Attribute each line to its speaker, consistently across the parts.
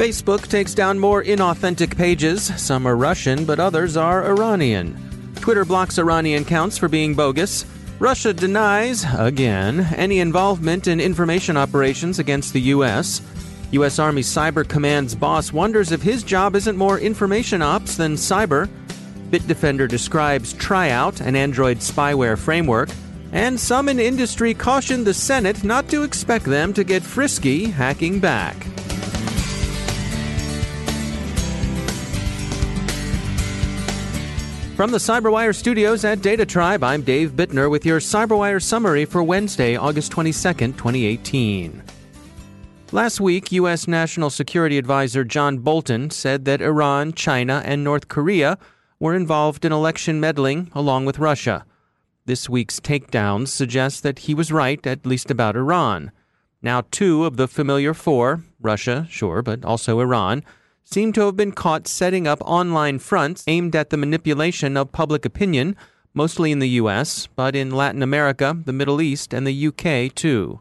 Speaker 1: Facebook takes down more inauthentic pages. Some are Russian, but others are Iranian. Twitter blocks Iranian accounts for being bogus. Russia denies, again, any involvement in information operations against the U.S. U.S. Army Cyber Command's boss wonders if his job isn't more information ops than cyber. Bitdefender describes Triout, an Android spyware framework. And some in industry caution the Senate not to expect them to get frisky hacking back. From the CyberWire studios at Data Tribe, I'm Dave Bittner with your CyberWire summary for Wednesday, August 22nd, 2018. Last week, U.S. National Security Advisor John Bolton said that Iran, China, and North Korea were involved in election meddling along with Russia. This week's takedowns suggest that he was right, at least about Iran. Now, two of the familiar four Russia, sure, but also Iran seem to have been caught setting up online fronts aimed at the manipulation of public opinion, mostly in the US, but in Latin America, the Middle East, and the UK too.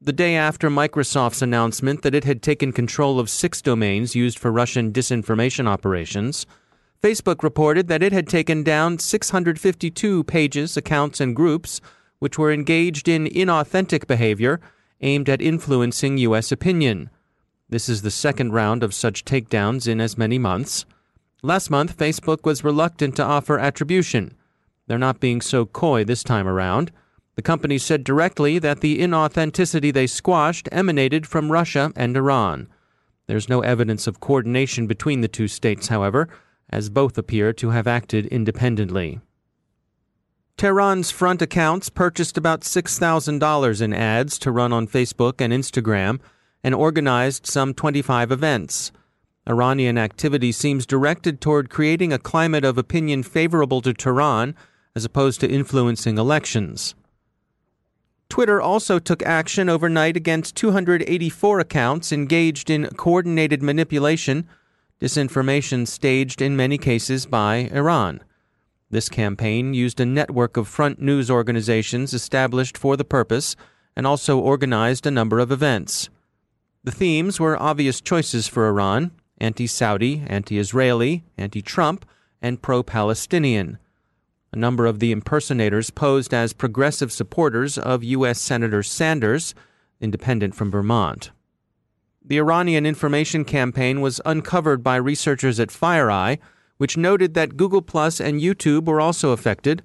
Speaker 1: The day after Microsoft's announcement that it had taken control of six domains used for Russian disinformation operations, Facebook reported that it had taken down 652 pages, accounts, and groups which were engaged in inauthentic behavior aimed at influencing U.S. opinion. This is the second round of such takedowns in as many months. Last month, Facebook was reluctant to offer attribution. They're not being so coy this time around. The company said directly that the inauthenticity they squashed emanated from Russia and Iran. There's no evidence of coordination between the two states, however, as both appear to have acted independently. Tehran's front accounts purchased about $6,000 in ads to run on Facebook and Instagram and organized some 25 events. Iranian activity seems directed toward creating a climate of opinion favorable to Tehran as opposed to influencing elections. Twitter also took action overnight against 284 accounts engaged in coordinated manipulation, disinformation staged in many cases by Iran. This campaign used a network of front news organizations established for the purpose and also organized a number of events. The themes were obvious choices for Iran anti Saudi, anti Israeli, anti Trump, and pro Palestinian. A number of the impersonators posed as progressive supporters of U.S. Senator Sanders, independent from Vermont. The Iranian information campaign was uncovered by researchers at FireEye, which noted that Google Plus and YouTube were also affected.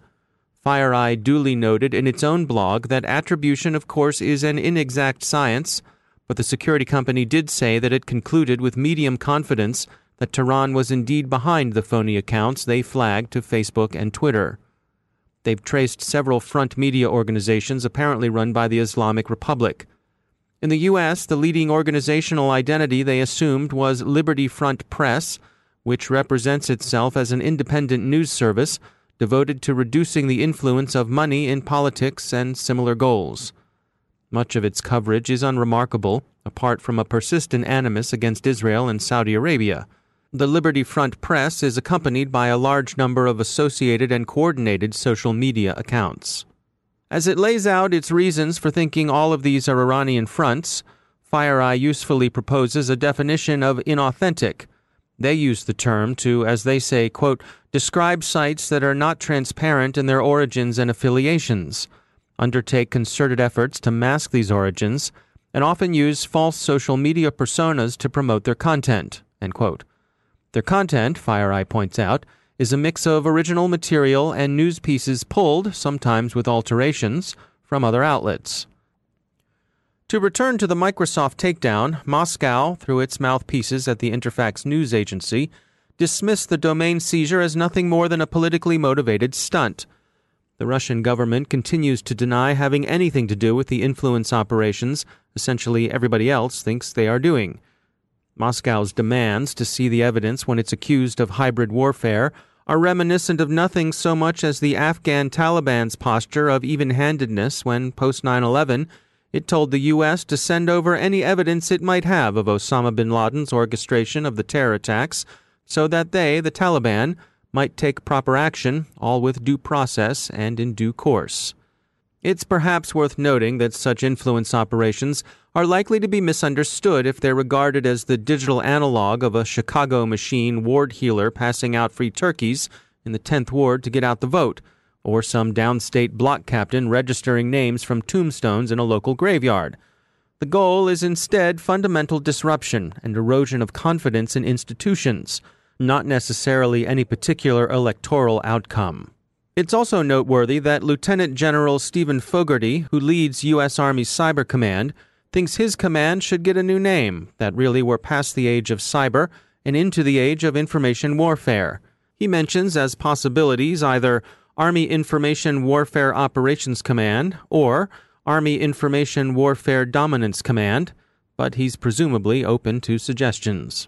Speaker 1: FireEye duly noted in its own blog that attribution, of course, is an inexact science but the security company did say that it concluded with medium confidence that Tehran was indeed behind the phony accounts they flagged to Facebook and Twitter. They've traced several front media organizations apparently run by the Islamic Republic. In the U.S., the leading organizational identity they assumed was Liberty Front Press, which represents itself as an independent news service devoted to reducing the influence of money in politics and similar goals. Much of its coverage is unremarkable, apart from a persistent animus against Israel and Saudi Arabia. The Liberty Front Press is accompanied by a large number of associated and coordinated social media accounts. As it lays out its reasons for thinking all of these are Iranian fronts, FireEye usefully proposes a definition of inauthentic. They use the term to, as they say, quote, describe sites that are not transparent in their origins and affiliations undertake concerted efforts to mask these origins, and often use false social media personas to promote their content. Their content, FireEye points out, is a mix of original material and news pieces pulled, sometimes with alterations, from other outlets. To return to the Microsoft takedown, Moscow, through its mouthpieces at the Interfax news agency, dismissed the domain seizure as nothing more than a politically motivated stunt. The Russian government continues to deny having anything to do with the influence operations essentially everybody else thinks they are doing. Moscow's demands to see the evidence when it's accused of hybrid warfare are reminiscent of nothing so much as the Afghan Taliban's posture of even handedness when, post 9 11, it told the U.S. to send over any evidence it might have of Osama bin Laden's orchestration of the terror attacks so that they, the Taliban, might take proper action, all with due process and in due course. It's perhaps worth noting that such influence operations are likely to be misunderstood if they're regarded as the digital analog of a Chicago machine ward heeler passing out free turkeys in the 10th ward to get out the vote, or some downstate block captain registering names from tombstones in a local graveyard. The goal is instead fundamental disruption and erosion of confidence in institutions not necessarily any particular electoral outcome. It's also noteworthy that Lieutenant General Stephen Fogarty, who leads U.S. Army Cyber Command, thinks his command should get a new name, that really we're past the age of cyber and into the age of information warfare. He mentions as possibilities either Army Information Warfare Operations Command or Army Information Warfare Dominance Command, but he's presumably open to suggestions.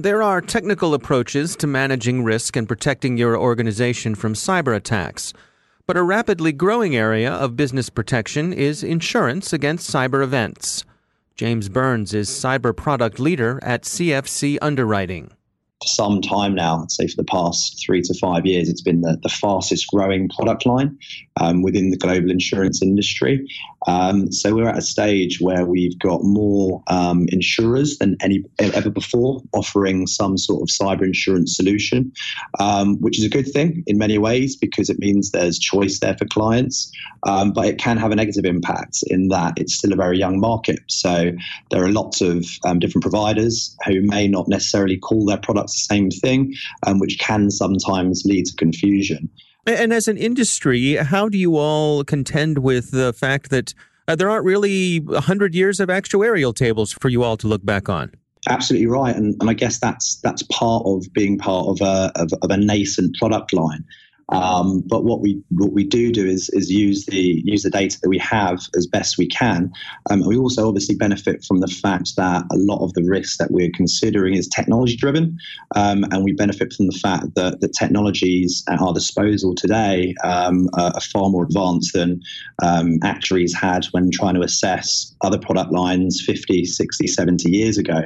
Speaker 1: There are technical approaches to managing risk and protecting your organization from cyber attacks, but a rapidly growing area of business protection is insurance against cyber events. James Burns is cyber product leader at CFC Underwriting
Speaker 2: for some time now, I'd say for the past three to five years, it's been the, the fastest growing product line um, within the global insurance industry. Um, so we're at a stage where we've got more um, insurers than any ever before offering some sort of cyber insurance solution, um, which is a good thing in many ways because it means there's choice there for clients. Um, but it can have a negative impact in that it's still a very young market. So there are lots of um, different providers who may not necessarily call their product the same thing, um, which can sometimes lead to confusion.
Speaker 1: And as an industry, how do you all contend with the fact that uh, there aren't really 100 years of actuarial tables for you all to look back on?
Speaker 2: Absolutely right, and, and I guess that's that's part of being part of a of, of a nascent product line. Um, but what we what we do do is is use the use the data that we have as best we can. Um, we also obviously benefit from the fact that a lot of the risks that we're considering is technology driven, um, and we benefit from the fact that the technologies at our disposal today um, are, are, far more advanced than um, actuaries had when trying to assess other product lines 50, 60, 70 years ago.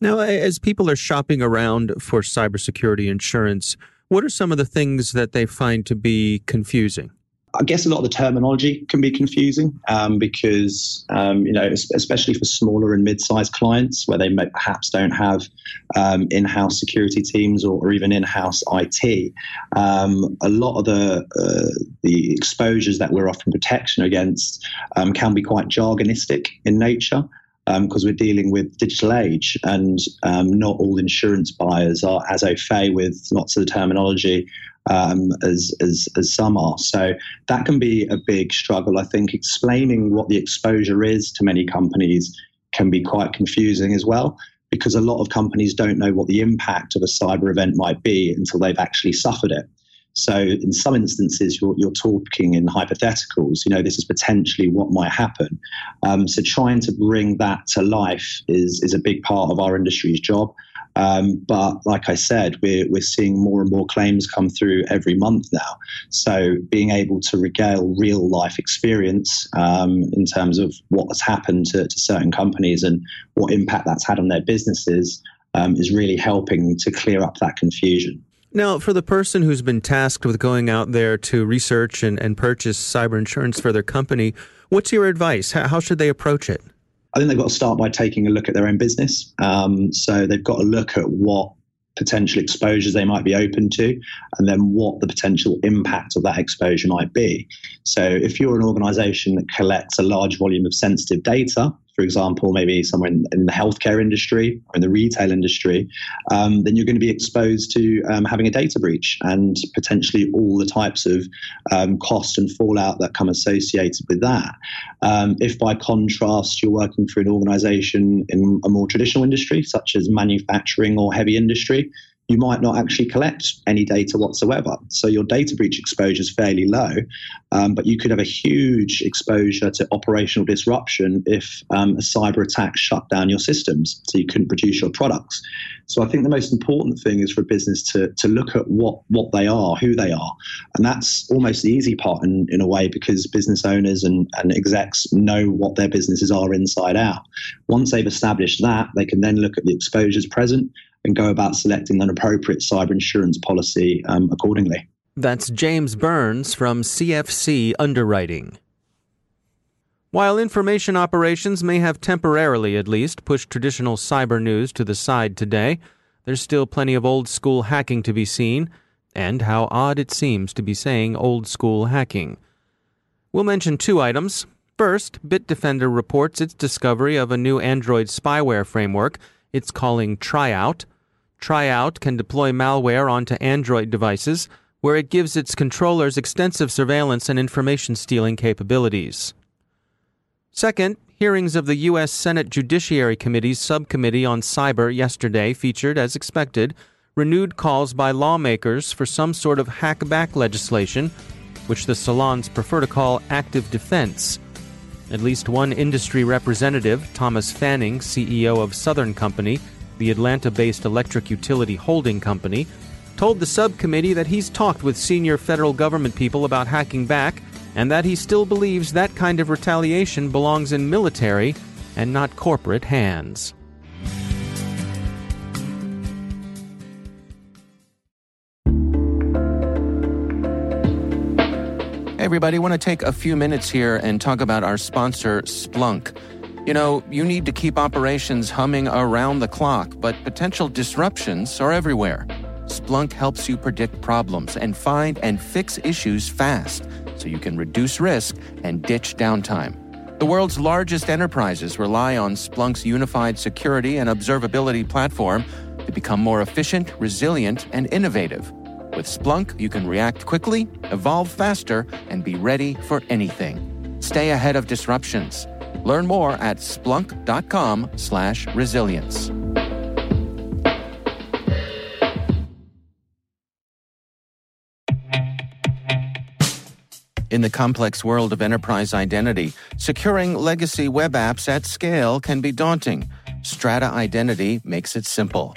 Speaker 1: Now, as people are shopping around for cybersecurity insurance, what are some of the things that they find to be confusing?
Speaker 2: I guess a lot of the terminology can be confusing um, because, um, you know, especially for smaller and mid-sized clients where they may, perhaps don't have um, in-house security teams or, or even in-house IT. Um, a lot of the uh, the exposures that we're offering protection against um, can be quite jargonistic in nature because um, we're dealing with digital age and um, not all insurance buyers are as au fait with lots of the terminology um, as, as, as some are. So that can be a big struggle. I think explaining what the exposure is to many companies can be quite confusing as well because a lot of companies don't know what the impact of a cyber event might be until they've actually suffered it. So in some instances, you're, you're talking in hypotheticals. You know, this is potentially what might happen. Um, so trying to bring that to life is is a big part of our industry's job. Um, but like I said, we're, we're seeing more and more claims come through every month now. So being able to regale real life experience um, in terms of what has happened to, to, certain companies and what impact that's had on their businesses um, is really helping to clear up that confusion.
Speaker 1: Now, for the person who's been tasked with going out there to research and, and purchase cyber insurance for their company, what's your advice? How, how should they approach it?
Speaker 2: I think they've got to start by taking a look at their own business. Um, so they've got to look at what potential exposures they might be open to, and then what the potential impact of that exposure might be. So, if you're an organization that collects a large volume of sensitive data, for example, maybe somewhere in, in the healthcare industry or in the retail industry, um, then you're going to be exposed to um, having a data breach and potentially all the types of um, cost and fallout that come associated with that. Um, if by contrast, you're working for an organization in a more traditional industry, such as manufacturing or heavy industry, you might not actually collect any data whatsoever. So your data breach exposure is fairly low, um, but you could have a huge exposure to operational disruption if um, a cyber attack shut down your systems, so you couldn't produce your products. So I think the most important thing is for a business to, to look at what, what they are, who they are. And that's almost the easy part in, in a way because business owners and, and execs know what their businesses are inside out. Once they've established that, they can then look at the exposures present and go about selecting an appropriate cyber insurance policy um, accordingly.
Speaker 1: That's James Burns from CFC Underwriting. While information operations may have temporarily, at least, pushed traditional cyber news to the side today, there's still plenty of old school hacking to be seen, and how odd it seems to be saying old school hacking. We'll mention two items. First, Bitdefender reports its discovery of a new Android spyware framework it's calling Triout. Triout can deploy malware onto Android devices, where it gives its controllers extensive surveillance and information stealing capabilities. Second, hearings of the U.S. Senate Judiciary Committee's subcommittee on cyber yesterday featured, as expected, renewed calls by lawmakers for some sort of hackback legislation, which the salons prefer to call active defense. At least one industry representative, Thomas Fanning, CEO of Southern Company, the Atlanta based electric utility holding company, told the subcommittee that he's talked with senior federal government people about hacking back and that he still believes that kind of retaliation belongs in military and not corporate hands.
Speaker 3: Hey everybody, I want to take a few minutes here and talk about our sponsor, Splunk. You know, you need to keep operations humming around the clock, but potential disruptions are everywhere. Splunk helps you predict problems and find and fix issues fast so you can reduce risk and ditch downtime. The world's largest enterprises rely on Splunk's unified security and observability platform to become more efficient, resilient, and innovative. With Splunk, you can react quickly, evolve faster, and be ready for anything. Stay ahead of disruptions. Learn more at splunk.com slash resilience. In the complex world of enterprise identity, securing legacy web apps at scale can be daunting. Strata Identity makes it simple.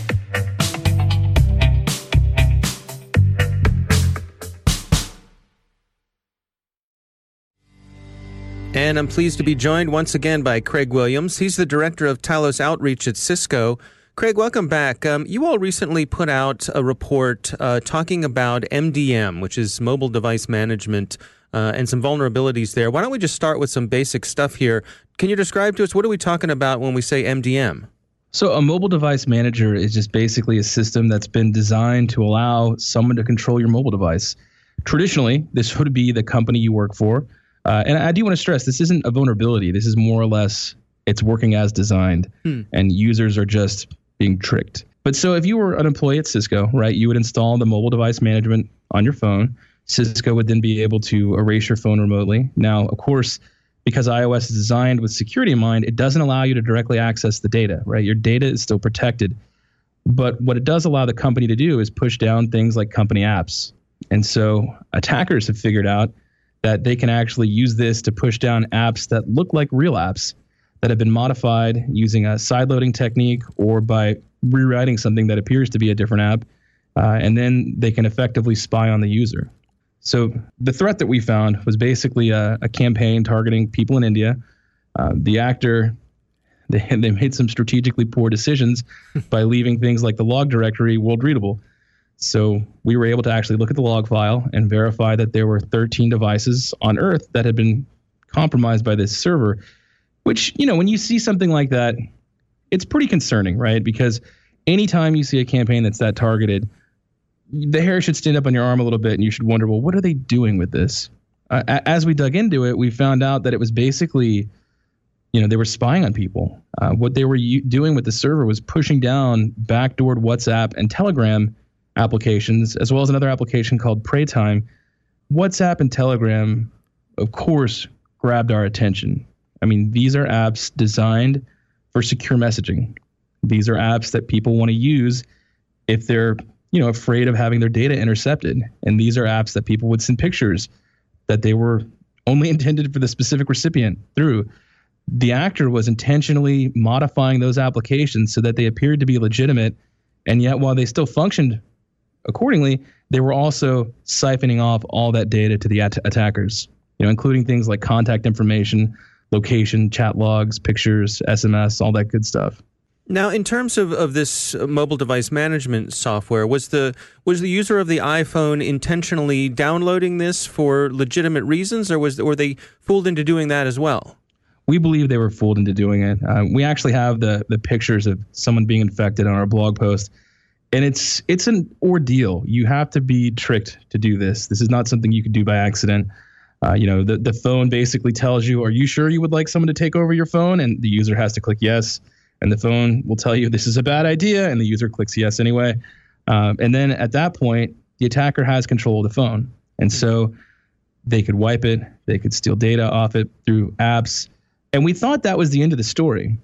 Speaker 1: And I'm pleased to be joined once again by Craig Williams. He's the director of Talos Outreach at Cisco. Craig, welcome back. Um, you all recently put out a report uh, talking about MDM, which is mobile device management, uh, and some vulnerabilities there. Why don't we just start with some basic stuff here? Can you describe to us what are we talking about when we say MDM?
Speaker 4: So, a mobile device manager is just basically a system that's been designed to allow someone to control your mobile device. Traditionally, this would be the company you work for uh, and I do want to stress this isn't a vulnerability. This is more or less it's working as designed, hmm. and users are just being tricked. But so if you were an employee at Cisco, right, you would install the mobile device management on your phone, Cisco would then be able to erase your phone remotely. Now, of course, because iOS is designed with security in mind, it doesn't allow you to directly access the data, right? Your data is still protected. But what it does allow the company to do is push down things like company apps. And so attackers have figured out that they can actually use this to push down apps that look like real apps that have been modified using a sideloading technique or by rewriting something that appears to be a different app. Uh, and then they can effectively spy on the user. So the threat that we found was basically a, a campaign targeting people in India. Uh, the actor, they, they made some strategically poor decisions by leaving things like the log directory world readable. So we were able to actually look at the log file and verify that there were 13 devices on Earth that had been compromised by this server. Which, you know, when you see something like that, it's pretty concerning, right? Because anytime you see a campaign that's that targeted, the hair should stand up on your arm a little bit and you should wonder, well, what are they doing with this? Uh, as we dug into it, we found out that it was basically, you know, they were spying on people. Uh, what they were u- doing with the server was pushing down backdoored WhatsApp and Telegram applications, as well as another application called PrayTime. WhatsApp and Telegram, of course, grabbed our attention. I mean, these are apps designed for secure messaging. These are apps that people want to use if they're you know afraid of having their data intercepted and these are apps that people would send pictures that they were only intended for the specific recipient through the actor was intentionally modifying those applications so that they appeared to be legitimate and yet while they still functioned accordingly they were also siphoning off all that data to the at- attackers you know including things like contact information location chat logs pictures sms all that good stuff
Speaker 1: now, in terms of, of this mobile device management software, was the was the user of the iPhone intentionally downloading this for legitimate reasons, or was were they fooled into doing that as well?
Speaker 4: We believe they were fooled into doing it. Uh, we actually have the the pictures of someone being infected on our blog post, and it's it's an ordeal. You have to be tricked to do this. This is not something you could do by accident. Uh, you know, the the phone basically tells you, "Are you sure you would like someone to take over your phone?" And the user has to click yes and the phone will tell you this is a bad idea, and the user clicks yes anyway. Um, and then at that point, the attacker has control of the phone, and so they could wipe it, they could steal data off it through apps, and we thought that was the end of the story.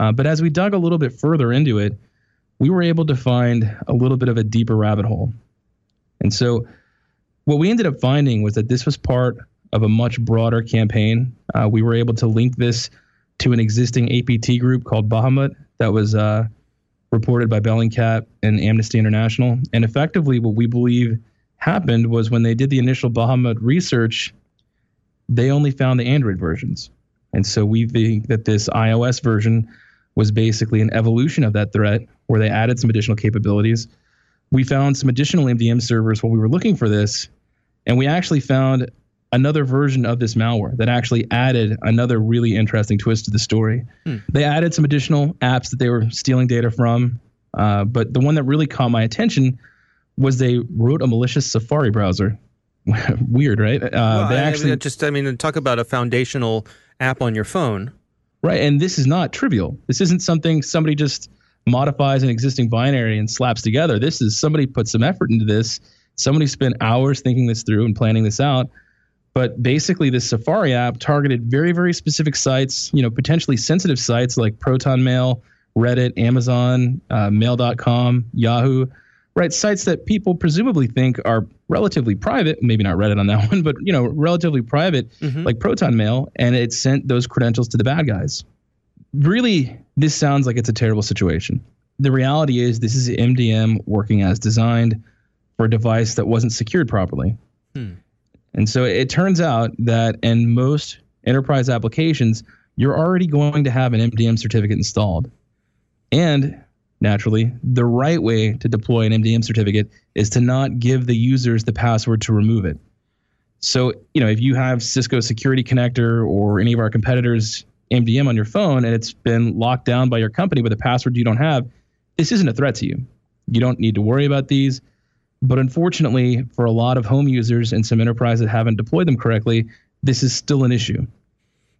Speaker 4: Uh, but as we dug a little bit further into it, we were able to find a little bit of a deeper rabbit hole. And so, what we ended up finding was that this was part of a much broader campaign. Uh, we were able to link this to an existing APT group called Bahamut that was uh, reported by Bellingcat and Amnesty International. And effectively, what we believe happened was when they did the initial Bahamut research, they only found the Android versions. And so we think that this iOS version was basically an evolution of that threat where they added some additional capabilities. We found some additional MDM servers while we were looking for this, and we actually found another version of this malware that actually added another really interesting twist to the story. Hmm. They added some additional apps that they were stealing data from, uh, but the one that really caught my attention was they wrote a malicious Safari browser. Weird, right? Uh,
Speaker 1: well, they actually I mean, just I mean talk about a foundational app on your phone.
Speaker 4: Right, and this is not trivial. This isn't something somebody just modifies an existing binary and slaps together. This is somebody put some effort into this. Somebody spent hours thinking this through and planning this out but basically, this Safari app targeted very, very specific sites, you know, potentially sensitive sites like Proton Mail, Reddit, Amazon, uh, Mail.com, Yahoo, right? Sites that people presumably think are relatively private. Maybe not Reddit on that one, but you know, relatively private, mm-hmm. like Proton Mail, and it sent those credentials to the bad guys. Really, this sounds like it's a terrible situation. The reality is, this is MDM working as designed for a device that wasn't secured properly. Hmm. And so it turns out that in most enterprise applications, you're already going to have an MDM certificate installed. And naturally, the right way to deploy an MDM certificate is to not give the users the password to remove it. So, you know, if you have Cisco Security Connector or any of our competitors' MDM on your phone and it's been locked down by your company with a password you don't have, this isn't a threat to you. You don't need to worry about these. But unfortunately, for a lot of home users and some enterprises that haven't deployed them correctly, this is still an issue.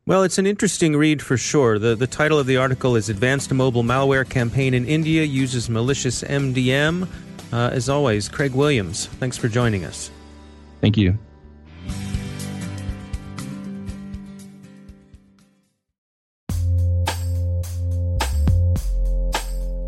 Speaker 1: Well, it's an interesting read for sure. The, the title of the article is Advanced Mobile Malware Campaign in India Uses Malicious MDM. Uh, as always, Craig Williams, thanks for joining us.
Speaker 4: Thank you.